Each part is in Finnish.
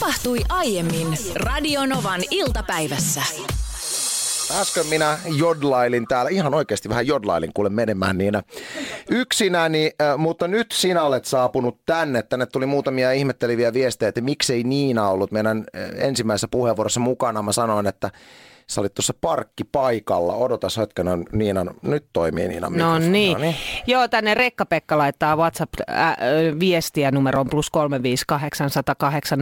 Tapahtui aiemmin Radionovan iltapäivässä. Äsken minä jodlailin täällä, ihan oikeasti vähän jodlailin kuule menemään niinä yksinäni, äh, mutta nyt sinä olet saapunut tänne. Tänne tuli muutamia ihmetteleviä viestejä, että miksei Niina ollut meidän äh, ensimmäisessä puheenvuorossa mukana. Mä sanoin, että Sä olit tuossa parkkipaikalla. Odota hetken, Niina, nyt toimii Niina No niin. no niin. Joo, tänne Rekka-Pekka laittaa WhatsApp-viestiä numeroon plus 35808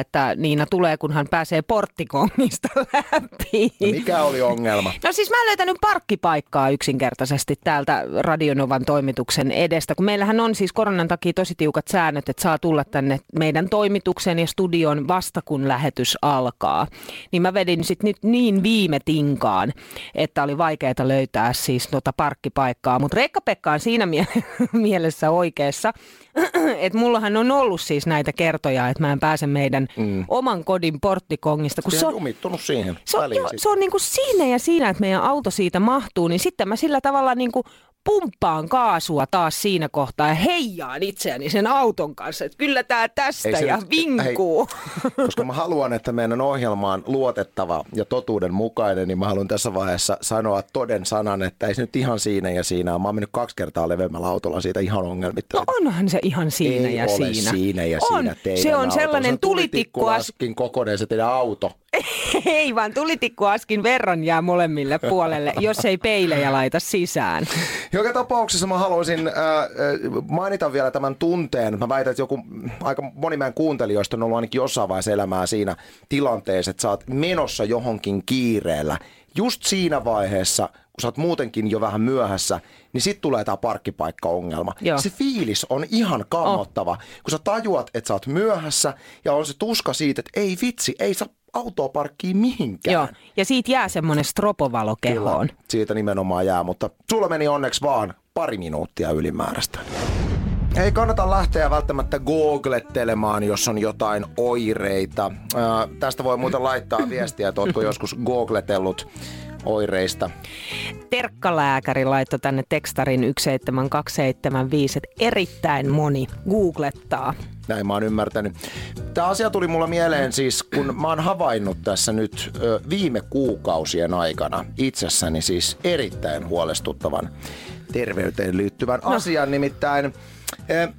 että Niina tulee, kun hän pääsee porttikongista läpi. No mikä oli ongelma? No siis mä en löytänyt parkkipaikkaa yksinkertaisesti täältä Radionovan toimituksen edestä, kun meillähän on siis koronan takia tosi tiukat säännöt, että saa tulla tänne meidän toimituksen ja studion vasta kun lähetys alkaa. Niin mä vedin sitten nyt niin viime tinkaan, että oli vaikeaa löytää siis tuota parkkipaikkaa. Mutta Rekka-Pekka on siinä mie- mielessä oikeassa, että mullahan on ollut siis näitä kertoja, että mä en pääse meidän mm. oman kodin porttikongista. Kun se on jumittunut siihen se on, jo, se on niin kuin siinä ja siinä, että meidän auto siitä mahtuu, niin sitten mä sillä tavalla niin kuin pumppaan kaasua taas siinä kohtaa ja heijaan itseäni sen auton kanssa, että kyllä tämä tästä ja nyt, vinkuu. Hei, koska mä haluan, että meidän ohjelma on luotettava ja totuudenmukainen, niin mä haluan tässä vaiheessa sanoa toden sanan, että ei se nyt ihan siinä ja siinä. Mä oon mennyt kaksi kertaa leveämmällä autolla siitä ihan ongelmitta. No onhan se ihan siinä ei ja ole siinä. siinä ja on. siinä teidän Se on sellainen tulitikku. Tulitikkuaskin kokoinen se teidän auto. ei vaan tulitikkuaskin verran jää molemmille puolelle, jos ei peilejä laita sisään. Joka tapauksessa mä haluaisin äh, mainita vielä tämän tunteen. Mä väitän, että joku, aika moni meidän kuuntelijoista on ollut ainakin jossain vaiheessa elämää siinä tilanteessa, että sä oot menossa johonkin kiireellä. Just siinä vaiheessa, kun sä oot muutenkin jo vähän myöhässä, niin sit tulee tää parkkipaikka-ongelma. Joo. Se fiilis on ihan kammottava, oh. kun sä tajuat, että sä oot myöhässä ja on se tuska siitä, että ei vitsi, ei saa autoa parkkiin mihinkään. Joo, ja siitä jää semmoinen stropovalo kehoon. Kyllä, siitä nimenomaan jää, mutta sulla meni onneksi vaan pari minuuttia ylimääräistä. Ei kannata lähteä välttämättä googlettelemaan, jos on jotain oireita. Ää, tästä voi muuten laittaa viestiä, että ootko joskus googletellut oireista. Terkkalääkäri laittoi tänne tekstarin 17275, että erittäin moni googlettaa. Näin mä oon ymmärtänyt. Tämä asia tuli mulla mieleen siis, kun mä oon havainnut tässä nyt ö, viime kuukausien aikana itsessäni siis erittäin huolestuttavan terveyteen liittyvän no. asian. Nimittäin ö,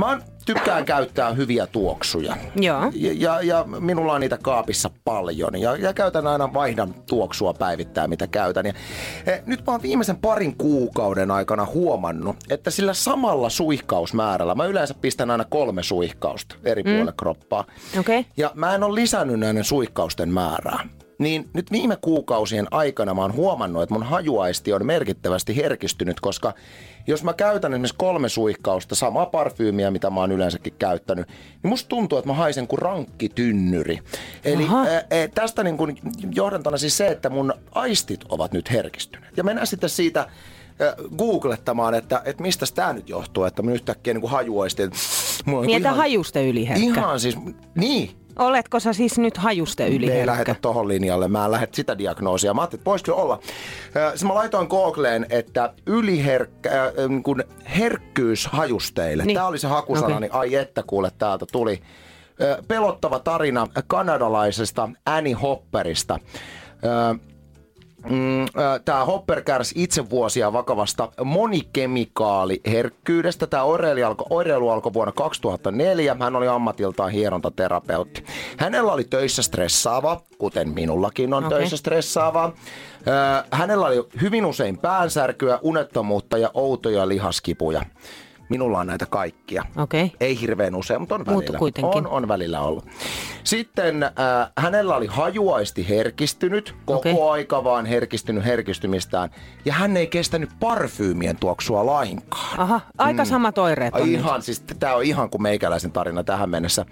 mä tykkään käyttää hyviä tuoksuja. Joo. Ja, ja, ja minulla on niitä kaapissa paljon. Ja, ja käytän aina vaihdan tuoksua päivittäin, mitä käytän. Ja, e, nyt mä oon viimeisen parin kuukauden aikana huomannut, että sillä samalla suihkausmäärällä, mä yleensä pistän aina kolme suihkausta eri mm. puolelle kroppaa. Okay. Ja mä en ole lisännyt näiden suihkausten määrää. Niin nyt viime kuukausien aikana mä oon huomannut, että mun hajuaisti on merkittävästi herkistynyt, koska jos mä käytän esimerkiksi kolme suihkausta, samaa parfyymiä, mitä mä oon yleensäkin käyttänyt, niin musta tuntuu, että mä haisen kuin rankkitynnyri. Eli ää, ää, tästä niin kuin johdantona siis se, että mun aistit ovat nyt herkistyneet. Ja mennään sitten siitä googlettamaan, että, että mistä tämä nyt johtuu, että mä yhtäkkiä niin hajuaisti. Niin, että hajuste yliherkkä. Ihan siis, niin, Oletko sä siis nyt hajuste yli? Me ei lähetä tohon linjalle, mä en lähde sitä diagnoosia. Mä ajattelin, että voisiko olla. Siis mä laitoin Googleen, että yliherkkä, äh, kun herkkyys hajusteille. Niin. Tämä oli se hakusana, okay. niin ai että kuule täältä tuli. Pelottava tarina kanadalaisesta Annie Hopperista. Mm, tämä Hopper kärsi itse vuosia vakavasta monikemikaaliherkkyydestä. Tämä oireilu alkoi, oireilu alkoi vuonna 2004. Hän oli ammatiltaan hierontaterapeutti. Hänellä oli töissä stressaava, kuten minullakin on okay. töissä stressaavaa. Hänellä oli hyvin usein päänsärkyä, unettomuutta ja outoja lihaskipuja. Minulla on näitä kaikkia. Okay. Ei hirveän usein, mutta on välillä. Mutta kuitenkin. On, on välillä ollut. Sitten äh, hänellä oli hajuaisti herkistynyt, koko okay. aika vaan herkistynyt herkistymistään. Ja hän ei kestänyt parfyymien tuoksua lainkaan. Aha, aika mm. samat oireet on Ihan, nyt. siis tämä on ihan kuin meikäläisen tarina tähän mennessä.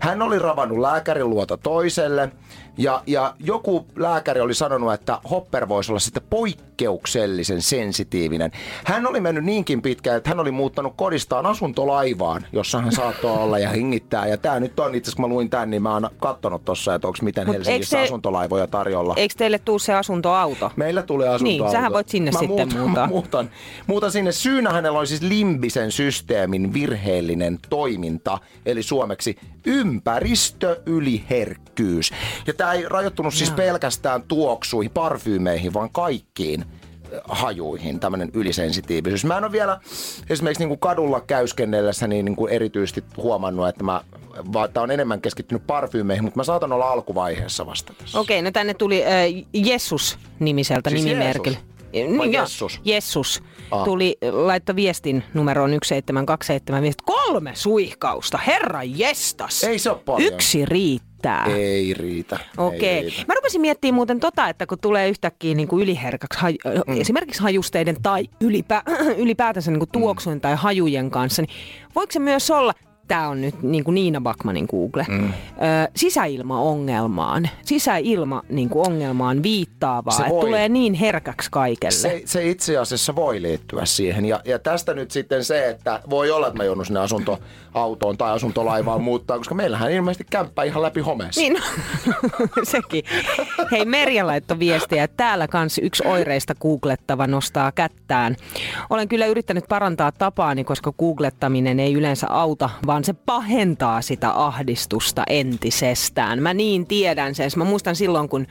Hän oli ravannut lääkärin luota toiselle ja, ja joku lääkäri oli sanonut, että Hopper voisi olla sitten poikkeuksellisen sensitiivinen. Hän oli mennyt niinkin pitkään, että hän oli muuttanut kodistaan asuntolaivaan, jossa hän saattoi olla ja hengittää. Ja tämä nyt on itse asiassa, kun mä luin tämän, niin mä oon katsonut tuossa, että onko miten Mut Helsingissä se, asuntolaivoja tarjolla. Eikö teille tuu se asuntoauto? Meillä tulee asuntoauto. Niin, sähän voit sinne mä sitten muutan, muuttaa. Muutan, muutan sinne. Syynä hänellä oli siis limbisen systeemin virheellinen toiminta, eli suomeksi ympäristöyliherkkyys. Ja tämä ei rajoittunut siis pelkästään tuoksuihin, parfyymeihin, vaan kaikkiin hajuihin, tämmöinen ylisensitiivisyys. Mä en ole vielä esimerkiksi niin kuin kadulla käyskennellessä niin, niin kuin erityisesti huomannut, että mä tämä on enemmän keskittynyt parfyymeihin, mutta mä saatan olla alkuvaiheessa vasta tässä. Okei, okay, no tänne tuli äh, Jesus-nimiseltä siis nimimerkillä. Jeesus. Vai Jessus? Jessus. Ah. Tuli, laitto viestin numeroon 17275. Kolme suihkausta, herra jestas. Ei se ole paljon. Yksi riittää. Ei riitä. Okei. Okay. Mä rupesin miettimään muuten tota, että kun tulee yhtäkkiä niin kuin yliherkäksi haj- mm. esimerkiksi hajusteiden tai ylipä- ylipäätänsä niin kuin tuoksujen mm. tai hajujen kanssa, niin voiko se myös olla, tämä on nyt niin kuin Niina Bakmanin Google, mm. ö, sisäilmaongelmaan, sisäilma niin kuin ongelmaan viittaavaa, että tulee niin herkäksi kaikelle. Se, se itse asiassa voi liittyä siihen ja, ja tästä nyt sitten se, että voi olla, että mä joudun sinne asuntoautoon tai asuntolaivaan muuttaa, koska meillähän ilmeisesti kämppä ihan läpi homeessa. Niin, sekin. Hei Merja laittoi viestiä, että täällä kans yksi oireista googlettava nostaa kättään. Olen kyllä yrittänyt parantaa tapaani, koska googlettaminen ei yleensä auta, vaan se pahentaa sitä ahdistusta entisestään. Mä niin tiedän sen. Mä muistan silloin, kun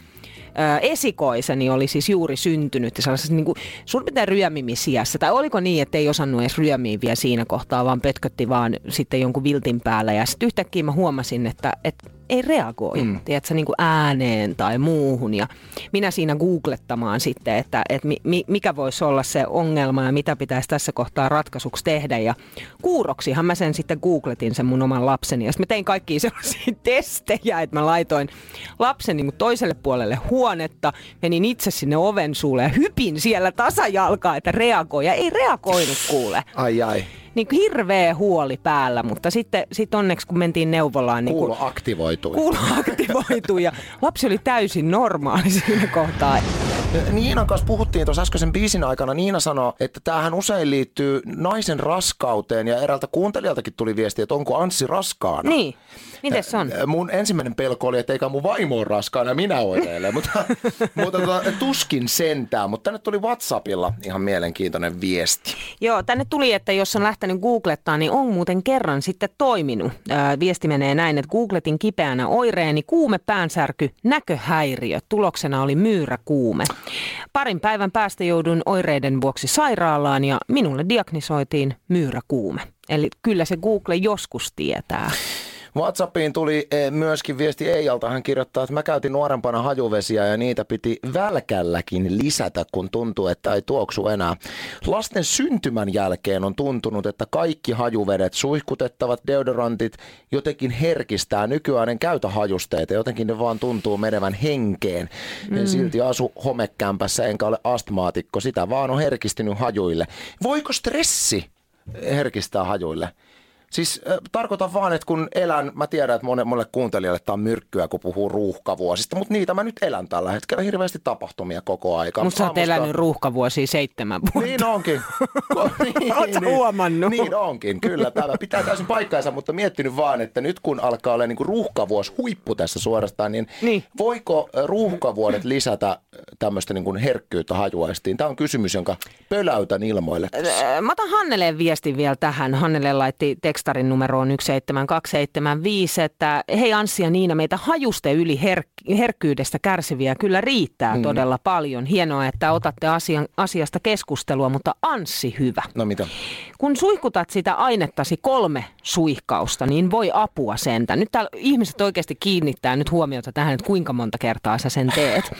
esikoiseni oli siis juuri syntynyt ja sellaisessa niin suurin ryömimisiässä. Tai oliko niin, että ei osannut edes ryömiä vielä siinä kohtaa, vaan pötkötti vaan sitten jonkun viltin päällä. Ja sitten yhtäkkiä mä huomasin, että, että ei reagoi, mm. tiedätkö, niin kuin ääneen tai muuhun. Ja minä siinä googlettamaan sitten, että, että mi, mikä voisi olla se ongelma ja mitä pitäisi tässä kohtaa ratkaisuksi tehdä. Ja kuuroksihan mä sen sitten googletin sen mun oman lapseni. Ja sitten mä tein kaikkia sellaisia testejä, että mä laitoin lapseni niin toiselle puolelle huonetta, menin itse sinne oven suulle ja hypin siellä tasajalkaa, että reagoi. Ja ei reagoinut kuule. Ai ai niin hirveä huoli päällä, mutta sitten sit onneksi kun mentiin neuvolaan... Niin kuulo aktivoitui. Kuulo aktivoitui ja lapsi oli täysin normaali siinä kohtaa. Niinan kanssa puhuttiin tuossa äskeisen biisin aikana. Niina sanoi, että tämähän usein liittyy naisen raskauteen ja eräältä kuuntelijaltakin tuli viesti, että onko Anssi raskaana. Niin. Miten se on? Mun ensimmäinen pelko oli, että eikä mun vaimo ole raskaana ja minä oireilen, mutta, mutta tota, tuskin sentään. Mutta tänne tuli WhatsAppilla ihan mielenkiintoinen viesti. Joo, tänne tuli, että jos on lähtenyt googlettaa, niin on muuten kerran sitten toiminut. Ää, viesti menee näin, että googletin kipeänä oireeni kuume päänsärky, näköhäiriö. Tuloksena oli myyräkuume. Parin päivän päästä joudun oireiden vuoksi sairaalaan ja minulle diagnisoitiin myyräkuume. Eli kyllä se Google joskus tietää. WhatsAppiin tuli eh, myöskin viesti Eijalta. Hän kirjoittaa, että mä käytin nuorempana hajuvesiä ja niitä piti välkälläkin lisätä, kun tuntuu, että ei tuoksu enää. Lasten syntymän jälkeen on tuntunut, että kaikki hajuvedet, suihkutettavat deodorantit jotenkin herkistää. Nykyään en käytä hajusteita, jotenkin ne vaan tuntuu menevän henkeen. Mm. En silti asu homekämpässä enkä ole astmaatikko, sitä vaan on herkistynyt hajuille. Voiko stressi herkistää hajuille? Siis äh, tarkoitan vaan, että kun elän, mä tiedän, että monelle, monelle kuuntelijalle tämä on myrkkyä, kun puhuu ruuhkavuosista, mutta niitä mä nyt elän tällä hetkellä hirveästi tapahtumia koko aika. Mutta sä oot elänyt ruuhkavuosia seitsemän vuotta. Niin onkin. niin, Oletko niin, huomannut? Niin onkin, kyllä. Tämä pitää täysin paikkaansa, mutta miettinyt vaan, että nyt kun alkaa olla niin ruuhkavuos huippu tässä suorastaan, niin, niin. voiko ruuhkavuodet lisätä tämmöistä niin herkkyyttä hajuaistiin? Tämä on kysymys, jonka pöläytän ilmoille. Mä otan Hanneleen viestin vielä tähän. Hannele laitti tekst tekstarin numeroon 17275, että hei Anssi ja Niina, meitä hajuste yli her- herkkyydestä kärsiviä kyllä riittää mm. todella paljon. Hienoa, että otatte asian, asiasta keskustelua, mutta Anssi hyvä. No mitä? Kun suihkutat sitä ainettasi kolme suihkausta, niin voi apua sentä. Nyt täällä ihmiset oikeasti kiinnittää nyt huomiota tähän, että kuinka monta kertaa sä sen teet.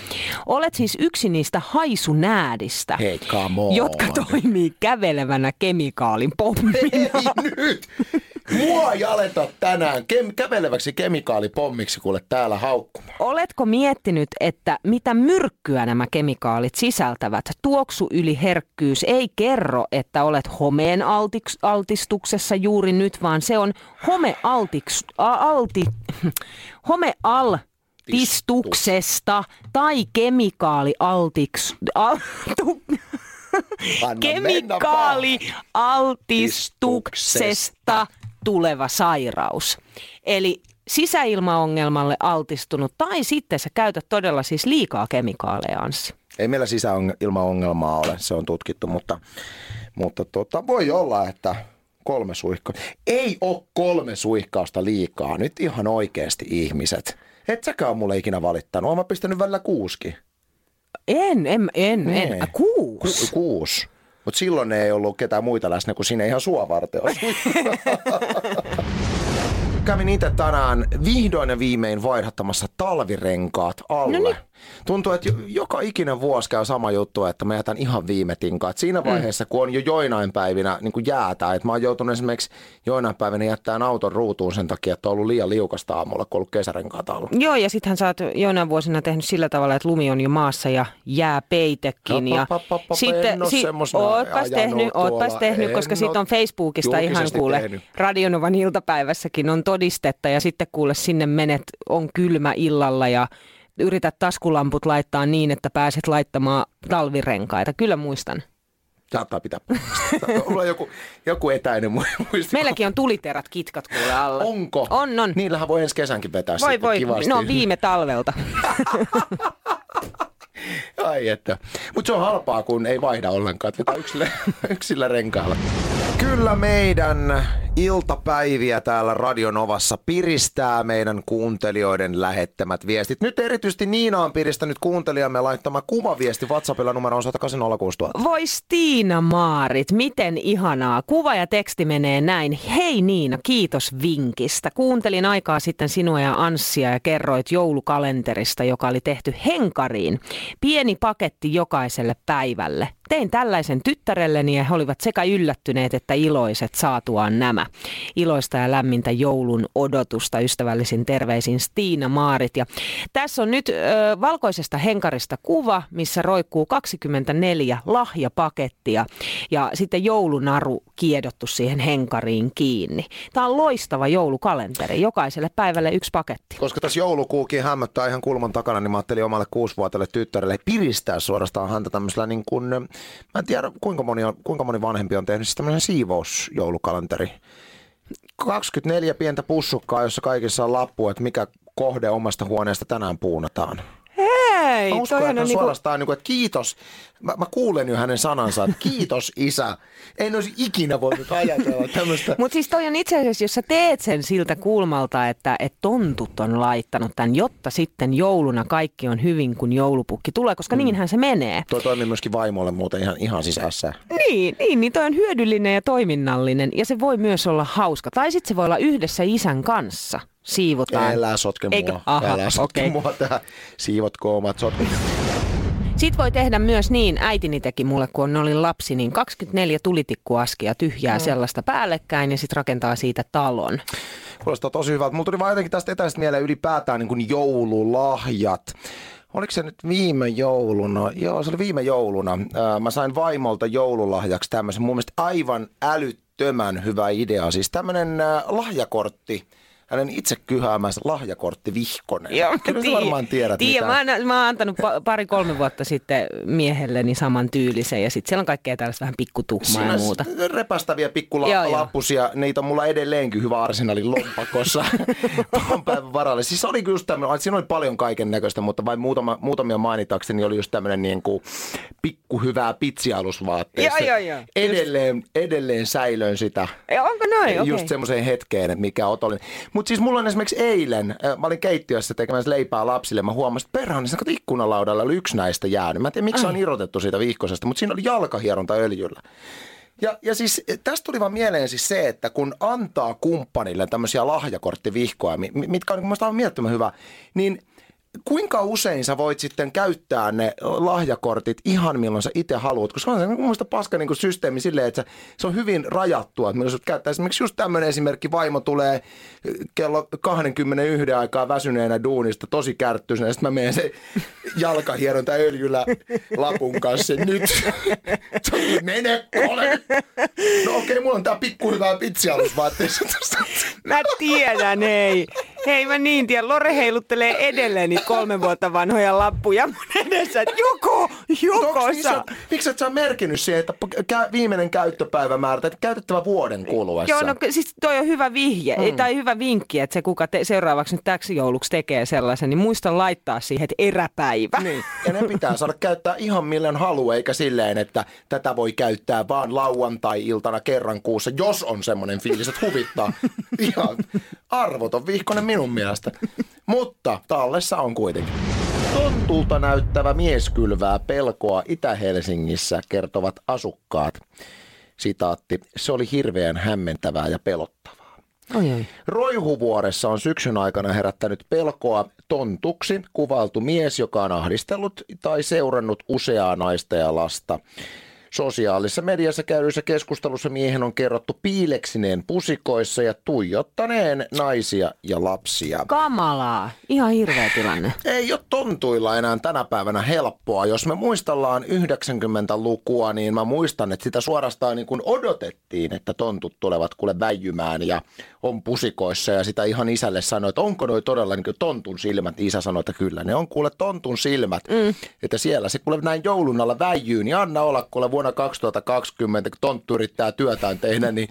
Olet siis yksi niistä haisunäädistä, hey, jotka toimii kävelevänä kemikaalin pommina. Ei nyt! Mua ei aleta tänään kem- käveleväksi kemikaalipommiksi kuule täällä haukkumaan. Oletko miettinyt, että mitä myrkkyä nämä kemikaalit sisältävät? Tuoksu yli herkkyys ei kerro, että olet homeen altiks- altistuksessa juuri nyt, vaan se on homealtiks, alti, homealtistuksesta tai kemikaalialtiks... Al, Kemikaalialtistuksesta tuleva sairaus. Eli sisäilmaongelmalle altistunut tai sitten sä käytät todella siis liikaa kemikaaleja, Anssi. Ei meillä sisäilmaongelmaa ole, se on tutkittu, mutta, mutta tota, voi olla, että kolme suihkausta. Ei ole kolme suihkausta liikaa, nyt ihan oikeasti ihmiset. Et säkään mulle ikinä valittanut, oon mä pistänyt välillä kuuskin. En, en, en, en. Niin. Äh, kuusi. Ku, kuusi. Mutta silloin ei ollut ketään muita läsnä kuin sinne ihan sua varten. Kävin itse tänään vihdoin ja viimein vaihdattamassa talvirenkaat alle. No niin. Tuntuu, että jo- joka ikinen vuosi käy sama juttu, että mä jätän ihan viime tinkaan. Siinä vaiheessa, kun on jo joinain päivinä niin kuin jäätä, että mä oon joutunut esimerkiksi joinain päivinä jättämään auton ruutuun sen takia, että on ollut liian liukasta aamulla, kun on ollut kesärenkaat alla. Joo, ja sittenhän sä oot joinain vuosina tehnyt sillä tavalla, että lumi on jo maassa ja jää peitekin. Ja Hop, hop, hop, hop, en oo semmosena ootpas tehnyt, ootpas tehnyt, koska siitä on Facebookista ihan kuule. Radionovan iltapäivässäkin on todistetta ja sitten kuule sinne menet, on kylmä illalla ja yrität taskulamput laittaa niin, että pääset laittamaan talvirenkaita. Kyllä muistan. Saattaa pitää. Mulla on joku, joku etäinen mu- muistikuva. Meilläkin on tuliterät kitkat kuule alla. Onko? On, on. Niillähän voi ensi kesänkin vetää Voi sitten voi, kivasti. no viime talvelta. Ai että. Mutta se on halpaa, kun ei vaihda ollenkaan. että Vetää yksillä, yksillä renkailla. Kyllä meidän iltapäiviä täällä Radionovassa piristää meidän kuuntelijoiden lähettämät viestit. Nyt erityisesti Niina on piristänyt kuuntelijamme laittama kuvaviesti WhatsAppilla numeroon 1806000. Voi Stiina Maarit, miten ihanaa. Kuva ja teksti menee näin. Hei Niina, kiitos vinkistä. Kuuntelin aikaa sitten sinua ja Anssia ja kerroit joulukalenterista, joka oli tehty henkariin. Pieni paketti jokaiselle päivälle. Tein tällaisen tyttärelleni ja he olivat sekä yllättyneet että iloiset saatuaan nämä. Iloista ja lämmintä joulun odotusta ystävällisin terveisin Stiina Maarit. Ja tässä on nyt ö, valkoisesta henkarista kuva, missä roikkuu 24 lahjapakettia ja sitten joulunaru kiedottu siihen henkariin kiinni. Tämä on loistava joulukalenteri. Jokaiselle päivälle yksi paketti. Koska tässä joulukuukin hämmöttää ihan kulman takana, niin mä ajattelin omalle kuusivuotiaelle tyttärelle piristää suorastaan häntä tämmöisellä niin kuin, mä en tiedä kuinka moni, on, kuinka moni vanhempi on tehnyt siis tämmöisen siivousjoulukalenteri. 24 pientä pussukkaa, jossa kaikissa on lappu, että mikä kohde omasta huoneesta tänään puunataan. Hei, Mä uskon, että hän suorastaan, niin kuin, että kiitos. Mä, mä kuulen jo hänen sanansa, että kiitos isä. En olisi ikinä voinut ajatella tämmöistä. Mutta siis toi on itse asiassa, jos sä teet sen siltä kulmalta, että, että tontut on laittanut tämän, jotta sitten jouluna kaikki on hyvin, kun joulupukki tulee, koska mm. niinhän se menee. Tuo toimii myöskin vaimolle muuten ihan, ihan sisässä. Niin, niin, niin toi on hyödyllinen ja toiminnallinen ja se voi myös olla hauska. Tai sitten se voi olla yhdessä isän kanssa. Siivotaan. Älä sotke mua. Eikö? Aha, Älä sotke okei. mua tähän. Siivotko omat sotkut. Sitten voi tehdä myös niin, äitini teki mulle, kun olin lapsi, niin 24 tulitikkuaskia tyhjää mm. sellaista päällekkäin ja sitten rakentaa siitä talon. Kuulostaa tosi hyvältä. Mulla tuli vaan jotenkin tästä etäisestä mieleen ylipäätään niin kuin joululahjat. Oliko se nyt viime jouluna? Joo, se oli viime jouluna. Mä sain vaimolta joululahjaksi tämmöisen mun mielestä aivan älyttömän hyvä idea. Siis tämmöinen lahjakortti. Hänen itse kyhäämänsä lahjakortti vihkonen. Kyllä sä varmaan tiedät mitä. mä, oon- mä oon antanut pa- pari-kolme vuotta sitten miehelleni saman tyylisen ja sitten siellä on kaikkea tällaista vähän pikkutuhmaa ja muuta. repästäviä Joo, joo. pikkulappusia, niitä on mulla edelleenkin hyvä arsenaalin lompakossa pahan päivän varalle. Siis oli just tämmöinen, siinä oli paljon kaiken näköistä, mutta vain muutama, muutamia mainitakseni oli just tämmöinen niin kuin pikku hyvää pitsialusvaatteessa. Joo, joo, joo. Edelleen, edelleen säilöön sitä. Ja onko noin? Just semmoiseen hetkeen, mikä otollinen. Mutta siis mulla on esimerkiksi eilen, mä olin keittiössä tekemässä leipää lapsille, mä huomasin, että perhana, niin kato ikkunalaudalla oli yksi näistä jäänyt. Mä en tiedä, miksi se on irrotettu siitä vihkosesta, mutta siinä oli jalkahieronta öljyllä. Ja, ja siis eh, tästä tuli vaan mieleen siis se, että kun antaa kumppanille tämmöisiä lahjakorttivihkoja, mi- mi- mitkä on niin mun mielestä aivan hyvä, niin kuinka usein sä voit sitten käyttää ne lahjakortit ihan milloin sä itse haluat? Koska on se mun mielestä paska niin systeemi silleen, että se, on hyvin rajattua, että milloin sä käyttää. Esimerkiksi just tämmöinen esimerkki, vaimo tulee eh, kello 21 aikaa väsyneenä duunista, tosi kärttyisenä, ja sitten mä menen se jalkahieronta öljyllä lapun kanssa. Nyt on, mene kole. No okei, mulla on tää pikku hyvää pitsialusvaatteessa. Mä tiedän, ei. Hei mä niin tiedän, Lore heiluttelee edelleen kolme vuotta vanhoja lappuja mun edessä, että joko, joko Miksi saa. sä, miksi et sä merkinnyt siihen, että viimeinen käyttöpäivämäärä, että käytettävä vuoden kuluessa? Joo, no siis toi on hyvä vihje, mm. tai hyvä vinkki, että se kuka te, seuraavaksi nyt täksi jouluksi tekee sellaisen, niin muista laittaa siihen, että eräpäivä. Niin, ja ne pitää saada käyttää ihan millen haluaa, eikä silleen, että tätä voi käyttää vaan lauantai-iltana kerran kuussa, jos on semmoinen fiilis, että huvittaa. Ihan arvoton vihkonen minun mielestä. Mutta tallessa on kuitenkin. Tontulta näyttävä mies kylvää pelkoa Itä-Helsingissä, kertovat asukkaat. Sitaatti, se oli hirveän hämmentävää ja pelottavaa. Oi, oi. Roihuvuoressa on syksyn aikana herättänyt pelkoa tontuksi kuvailtu mies, joka on ahdistellut tai seurannut useaa naista ja lasta. Sosiaalisessa mediassa käydyissä keskustelussa miehen on kerrottu piileksineen pusikoissa ja tuijottaneen naisia ja lapsia. Kamalaa. Ihan hirveä tilanne. Ei ole tontuilla enää tänä päivänä helppoa. Jos me muistellaan 90-lukua, niin mä muistan, että sitä suorastaan niin kuin odotettiin, että tontut tulevat kuule väijymään ja on pusikoissa. Ja sitä ihan isälle sanoi, että onko noi todella niin tontun silmät. Isä sanoi, että kyllä, ne on kuule tontun silmät. Mm. Että siellä se kuule näin joulun alla väijyy, niin anna olla kuule vuonna 2020, kun tonttu yrittää työtään tehdä, niin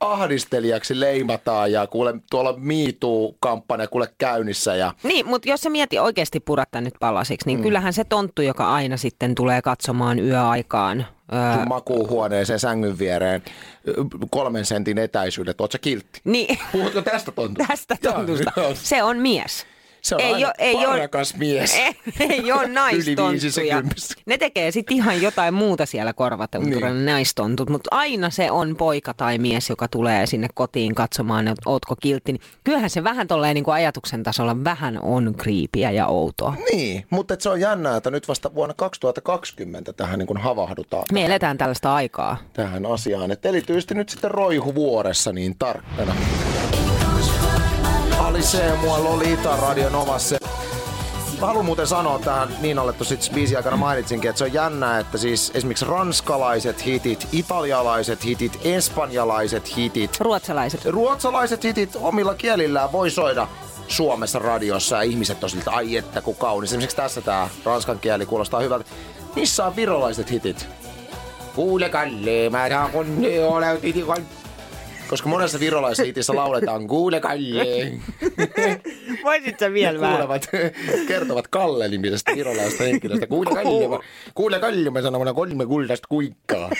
ahdistelijaksi leimataan ja kuule tuolla miituu-kampanja kuule käynnissä ja Niin, mutta jos se mieti oikeasti purattaa nyt palasiksi, niin mm. kyllähän se tonttu, joka aina sitten tulee katsomaan yöaikaan. Öö, makuuhuoneeseen sängyn viereen kolmen sentin etäisyydet. Oletko kiltti? niin, Puhutko tästä tontusta? tästä tontusta. joo. Se on mies. Se on Ei aina oo- ei parakas mies. Ei, ei ole naistonttuja. Ne tekee sitten ihan jotain muuta siellä korvatunturilla, niin. naistontut, mutta aina se on poika tai mies, joka tulee sinne kotiin katsomaan, että ootko kiltti. Niin kyllähän se vähän tolleen niin kuin ajatuksen tasolla vähän on kriipiä ja outoa. Niin, mutta se on jännää, että nyt vasta vuonna 2020 tähän niin kuin havahdutaan Me eletään tällaista aikaa. tähän asiaan. Et erityisesti nyt sitten roihuvuoressa niin tarkkana. Alisee mua Lolita Radio Novassa. Mä haluan muuten sanoa tähän Niinalle tuossa itse biisin aikana mainitsinkin, että se on jännää, että siis esimerkiksi ranskalaiset hitit, italialaiset hitit, espanjalaiset hitit, Ruotsalaiset. ruotsalaiset hitit omilla kielillään voi soida Suomessa radiossa ja ihmiset on siltä, ai että kun kaunis. Esimerkiksi tässä tää ranskan kieli kuulostaa hyvältä. Missä on virolaiset hitit? Kuule Kalle, mä saan kun ne olet hitikon. Koska monessa virolaisessa hitissä lauletaan Kuule Kalle. Voisit sä vielä Kuulevat, kertovat Kalle-nimisestä virolaisesta henkilöstä. Kuule Kalle, kuule Kalle, mä sanon kolme kultaista kuikkaa.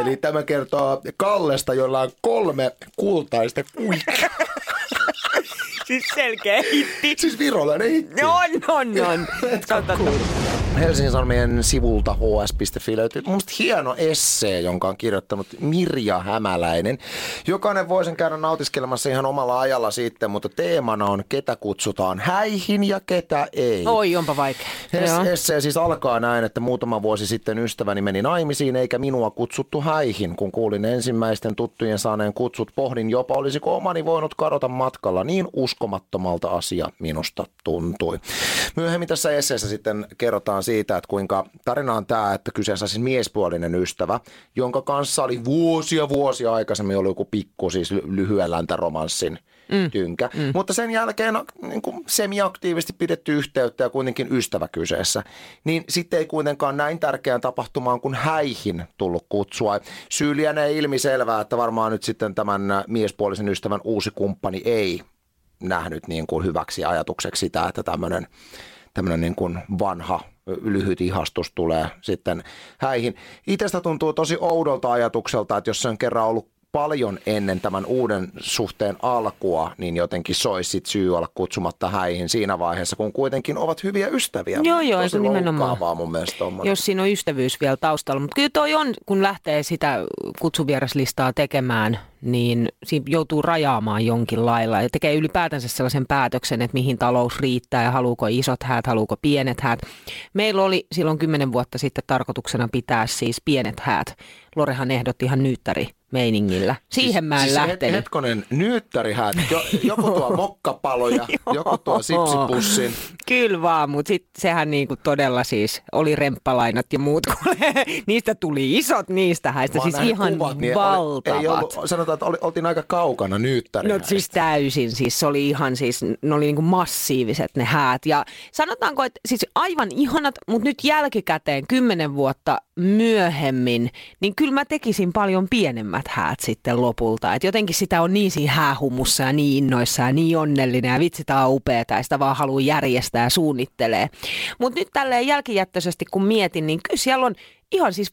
Eli tämä kertoo Kallesta, jolla on kolme kultaista kuikkaa. Siis selkeä hitti. Siis virolainen hitti. On, on, on. Totta, totta. Helsingin Sanomien sivulta hs.fi löytyy mun hieno essee, jonka on kirjoittanut Mirja Hämäläinen. Jokainen voi sen käydä nautiskelemassa ihan omalla ajalla sitten, mutta teemana on ketä kutsutaan häihin ja ketä ei. Oi, onpa vaikea. Es-. Essee siis alkaa näin, että muutama vuosi sitten ystäväni meni naimisiin eikä minua kutsuttu häihin. Kun kuulin ensimmäisten tuttujen saaneen kutsut, pohdin jopa olisiko omani voinut kadota matkalla. Niin uskomattomalta asia minusta tuntui. Myöhemmin tässä esseessä sitten kerrotaan siitä, että kuinka tarina on tämä, että kyseessä on siis miespuolinen ystävä, jonka kanssa oli vuosia vuosia aikaisemmin ollut joku pikku siis ly- lyhyen läntäromanssin mm. tynkä. Mm. Mutta sen jälkeen on niin kuin semi-aktiivisesti pidetty yhteyttä ja kuitenkin ystävä kyseessä. Niin sitten ei kuitenkaan näin tärkeään tapahtumaan kuin häihin tullut kutsua. Syy lienee ilmiselvää, että varmaan nyt sitten tämän miespuolisen ystävän uusi kumppani ei nähnyt niin kuin hyväksi ajatukseksi sitä, että tämmöinen tämmöinen niin kuin vanha lyhyt ihastus tulee sitten häihin. Itsestä tuntuu tosi oudolta ajatukselta, että jos se on kerran ollut paljon ennen tämän uuden suhteen alkua, niin jotenkin se olisi sit syy olla kutsumatta häihin siinä vaiheessa, kun kuitenkin ovat hyviä ystäviä. Joo, joo, Tosi se nimenomaan. mun mielestä tommonen. Jos siinä on ystävyys vielä taustalla. Mutta kyllä toi on, kun lähtee sitä kutsuvieraslistaa tekemään, niin siinä joutuu rajaamaan jonkin lailla ja tekee ylipäätänsä sellaisen päätöksen, että mihin talous riittää ja haluuko isot häät, haluuko pienet häät. Meillä oli silloin kymmenen vuotta sitten tarkoituksena pitää siis pienet häät. Lorehan ehdotti ihan nyyttäri meiningillä. Siihen mä en siis lähtenyt. hetkonen, nyyttärihäät. Jo, joku tuo mokkapaloja, joku tuo sipsipussin. Kyllä vaan, mutta sit sehän niinku todella siis oli remppalainat ja muut, niistä tuli isot niistä häistä, siis ihan kuvat, niin valtavat. Oli, ei ollut, sanotaan, että oli, oltiin aika kaukana No nyyttärihäistä. siis täysin, siis se oli ihan siis, ne oli niinku massiiviset ne häät ja sanotaanko, että siis aivan ihanat, mutta nyt jälkikäteen kymmenen vuotta myöhemmin, niin kyllä mä tekisin paljon pienemmät häät sitten lopulta. Et jotenkin sitä on niin siinä häähumussa ja niin innoissa ja niin onnellinen ja vitsi tää on upeeta ja sitä vaan haluaa järjestää ja suunnittelee. Mutta nyt tälleen jälkijättöisesti kun mietin, niin kyllä siellä on ihan siis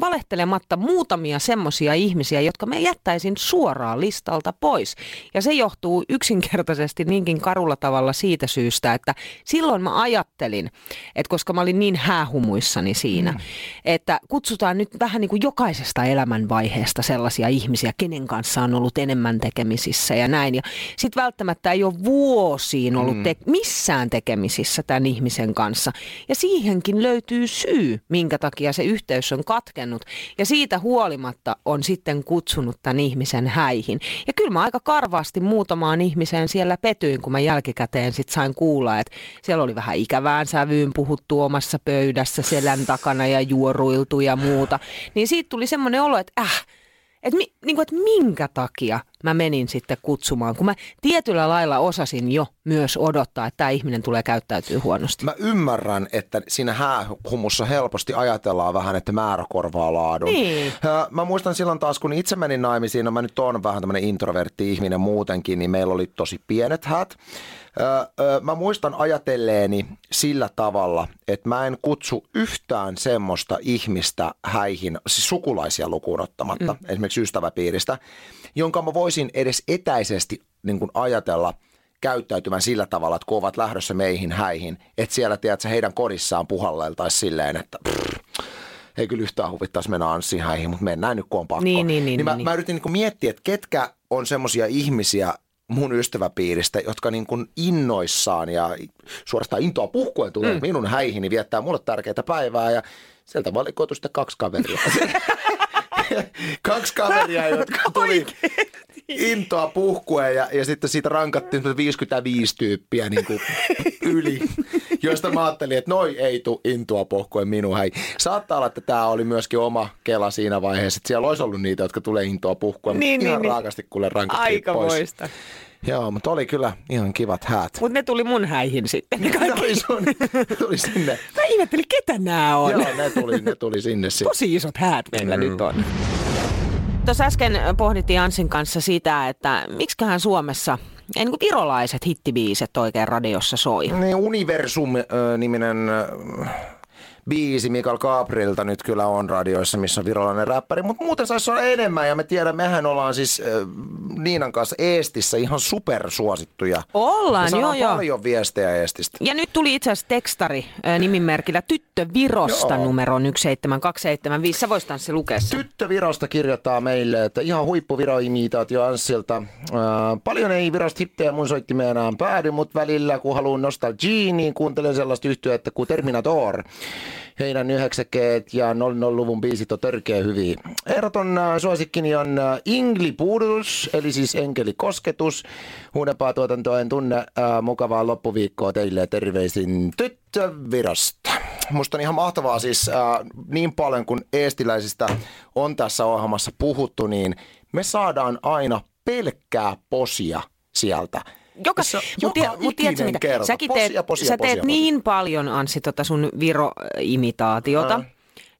valehtelematta muutamia semmoisia ihmisiä, jotka me jättäisin suoraan listalta pois. Ja se johtuu yksinkertaisesti niinkin karulla tavalla siitä syystä, että silloin mä ajattelin, että koska mä olin niin häähumuissani siinä, mm. että kutsutaan nyt vähän niin kuin jokaisesta elämänvaiheesta sellaisia ihmisiä, kenen kanssa on ollut enemmän tekemisissä ja näin. Ja sitten välttämättä ei ole vuosiin ollut te- missään tekemisissä tämän ihmisen kanssa. Ja siihenkin löytyy syy, minkä takia se yhteys on katkennut. Ja siitä huolimatta on sitten kutsunut tämän ihmisen häihin. Ja kyllä mä aika karvaasti muutamaan ihmiseen siellä petyin, kun mä jälkikäteen sitten sain kuulla, että siellä oli vähän ikävään sävyyn puhuttu omassa pöydässä selän takana ja juoruiltu ja muuta. Niin siitä tuli semmoinen olo, että äh, että, mi, niin kuin, että minkä takia mä menin sitten kutsumaan, kun mä tietyllä lailla osasin jo myös odottaa, että tämä ihminen tulee käyttäytyä huonosti. Mä ymmärrän, että siinä häähumussa helposti ajatellaan vähän, että määrä korvaa laadun. Niin. Mä muistan silloin taas, kun itse menin naimisiin, no mä nyt on vähän tämmöinen introvertti ihminen muutenkin, niin meillä oli tosi pienet häät. Mä muistan ajatelleeni sillä tavalla, että mä en kutsu yhtään semmoista ihmistä häihin, siis sukulaisia lukuun ottamatta, mm. esimerkiksi ystäväpiiristä, jonka mä voisin edes etäisesti niin kuin ajatella käyttäytymään sillä tavalla, että kun ovat lähdössä meihin häihin, että siellä tiedätkö, heidän kodissaan puhalleltaisiin silleen, että pff, ei kyllä yhtään huvittaisi mennä Anssin häihin, mutta mennään nyt kun on pakko. Niin, niin, niin, niin mä, niin. mä yritin niin miettiä, että ketkä on semmoisia ihmisiä, mun ystäväpiiristä, jotka niin kuin innoissaan ja suorastaan intoa puhkuen tulee mm. minun häihini viettää mulle tärkeitä päivää ja sieltä valikoitu sitten kaksi kaveria. kaksi kaveria, jotka tuli intoa puhkuen ja, ja sitten siitä rankattiin 55 tyyppiä niin kuin yli, joista mä ajattelin, että noi ei tule intoa puhkuen minun häi. Saattaa olla, että tämä oli myöskin oma kela siinä vaiheessa, että siellä olisi ollut niitä, jotka tulee intoa puhkuen, Niin, ihan niin, raakasti kuule rankattiin Aika pois. moista. Joo, mutta oli kyllä ihan kivat häät. Mutta ne tuli mun häihin sitten. Ne Ne kaikki. tuli, sun, ne tuli sinne. Mä ihmettelin, ketä nämä on. Joo, ne tuli, ne tuli sinne sitten. Tosi isot häät meillä Mm. nyt on. Tuossa äsken pohdittiin Ansin kanssa sitä, että miksiköhän Suomessa ei, niin kuin virolaiset hittibiiset oikein radiossa soi. Niin Universum-niminen biisi Mikael Gabrielta nyt kyllä on radioissa, missä on virolainen räppäri, mutta muuten saisi olla enemmän ja me tiedän, mehän ollaan siis äh, Niinan kanssa Eestissä ihan supersuosittuja. Ollaan, joo, joo. paljon viestejä Eestistä. Ja nyt tuli itse asiassa tekstari ää, nimimerkillä Tyttö Virosta Joo. numeroon 17275. Sä vois tanssi lukea sen. Tyttö Virosta kirjoittaa meille, että ihan huippu Viro-imitaatio Anssilta. Äh, paljon ei Virosta hittejä mun soittimeen enää päädy, mutta välillä kun haluan nostalgia, niin kuuntelen sellaista yhtyettä kuin Terminator. Heidän yhdeksäkeet ja 00-luvun biisit on törkeä hyviä. Ehdoton äh, suosikkini on äh, Ingli Puudus, eli siis Enkeli Kosketus. Huudempaa tuotantoa en tunne. Äh, mukavaa loppuviikkoa teille terveisin Tyttö Virosta. Musta on ihan mahtavaa siis niin paljon kuin eestiläisistä on tässä ohjelmassa puhuttu, niin me saadaan aina pelkkää posia sieltä. Joka, Se on mut, joka mut ikinen mitä? kerta. Säkin teet, posia, sä posia, teet posia. niin paljon, Anssi, tota sun Viro-imitaatiota, Ää.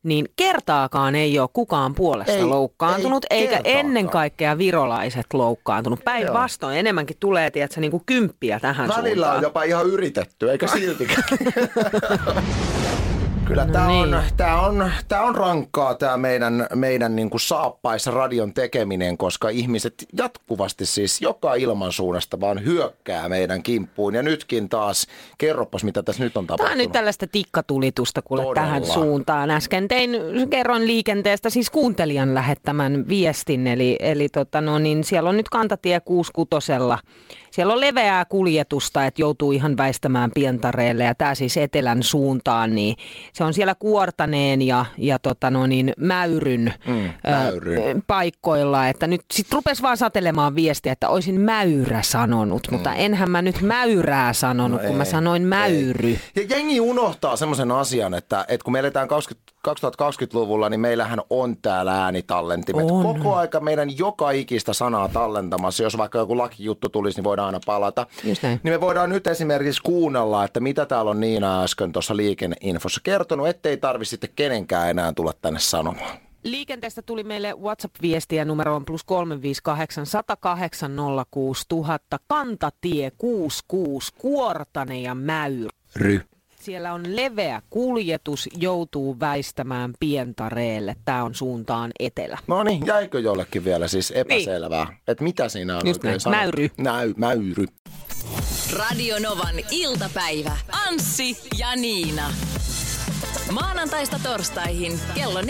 niin kertaakaan ei ole kukaan puolesta Ei, loukkaantunut, ei eikä kertaakaan. ennen kaikkea virolaiset loukkaantunut. Päinvastoin enemmänkin tulee, tiedätkö, niin kuin kymppiä tähän Välillä suuntaan. on jopa ihan yritetty, eikä siltikään. Kyllä No tämä on, niin. tää on, tää on rankkaa tämä meidän, meidän niinku saappaissa radion tekeminen, koska ihmiset jatkuvasti siis joka ilmansuunnasta vaan hyökkää meidän kimppuun. Ja nytkin taas, kerropas mitä tässä nyt on Tämä tapahtunut. on nyt tällaista tikkatulitusta kuule Todella. tähän suuntaan. Äsken tein, kerron liikenteestä siis kuuntelijan lähettämän viestin, eli, eli tota no, niin siellä on nyt kantatie 66 siellä on leveää kuljetusta, että joutuu ihan väistämään pientareelle ja tämä siis etelän suuntaan, niin se on siellä Kuortaneen ja, ja tota no niin, Mäyryn, Mm, Mäyryn. Ö, paikkoilla, että nyt sitten rupesi vaan satelemaan viestiä, että olisin Mäyrä sanonut, mutta enhän mä nyt Mäyrää sanonut, no kun mä ei, sanoin Mäyry. Ei. Ja jengi unohtaa semmoisen asian, että, että kun me eletään 20, 2020-luvulla, niin meillähän on täällä äänitallentimet. On. Koko aika meidän joka ikistä sanaa tallentamassa. Jos vaikka joku lakijuttu tulisi, niin voidaan aina palata. Just näin. Niin me voidaan nyt esimerkiksi kuunnella, että mitä täällä on Niina äsken tuossa liikenneinfossa kertonut, ettei tarvi sitten kenenkään enää tulla tänne sanomaan. Liikenteestä tuli meille WhatsApp-viestiä numeroon plus 358 108 000. Kantatie 66, Kuortane ja Mäyr. Siellä on leveä kuljetus, joutuu väistämään pientareelle. Tämä on suuntaan etelä. No niin, jäikö jollekin vielä siis epäselvää, niin. että mitä siinä on Just oikein näin, sanottu? mäyry. Näy, mäyry. Radio Novan iltapäivä. Anssi ja Niina. Maanantaista torstaihin kello 14.18.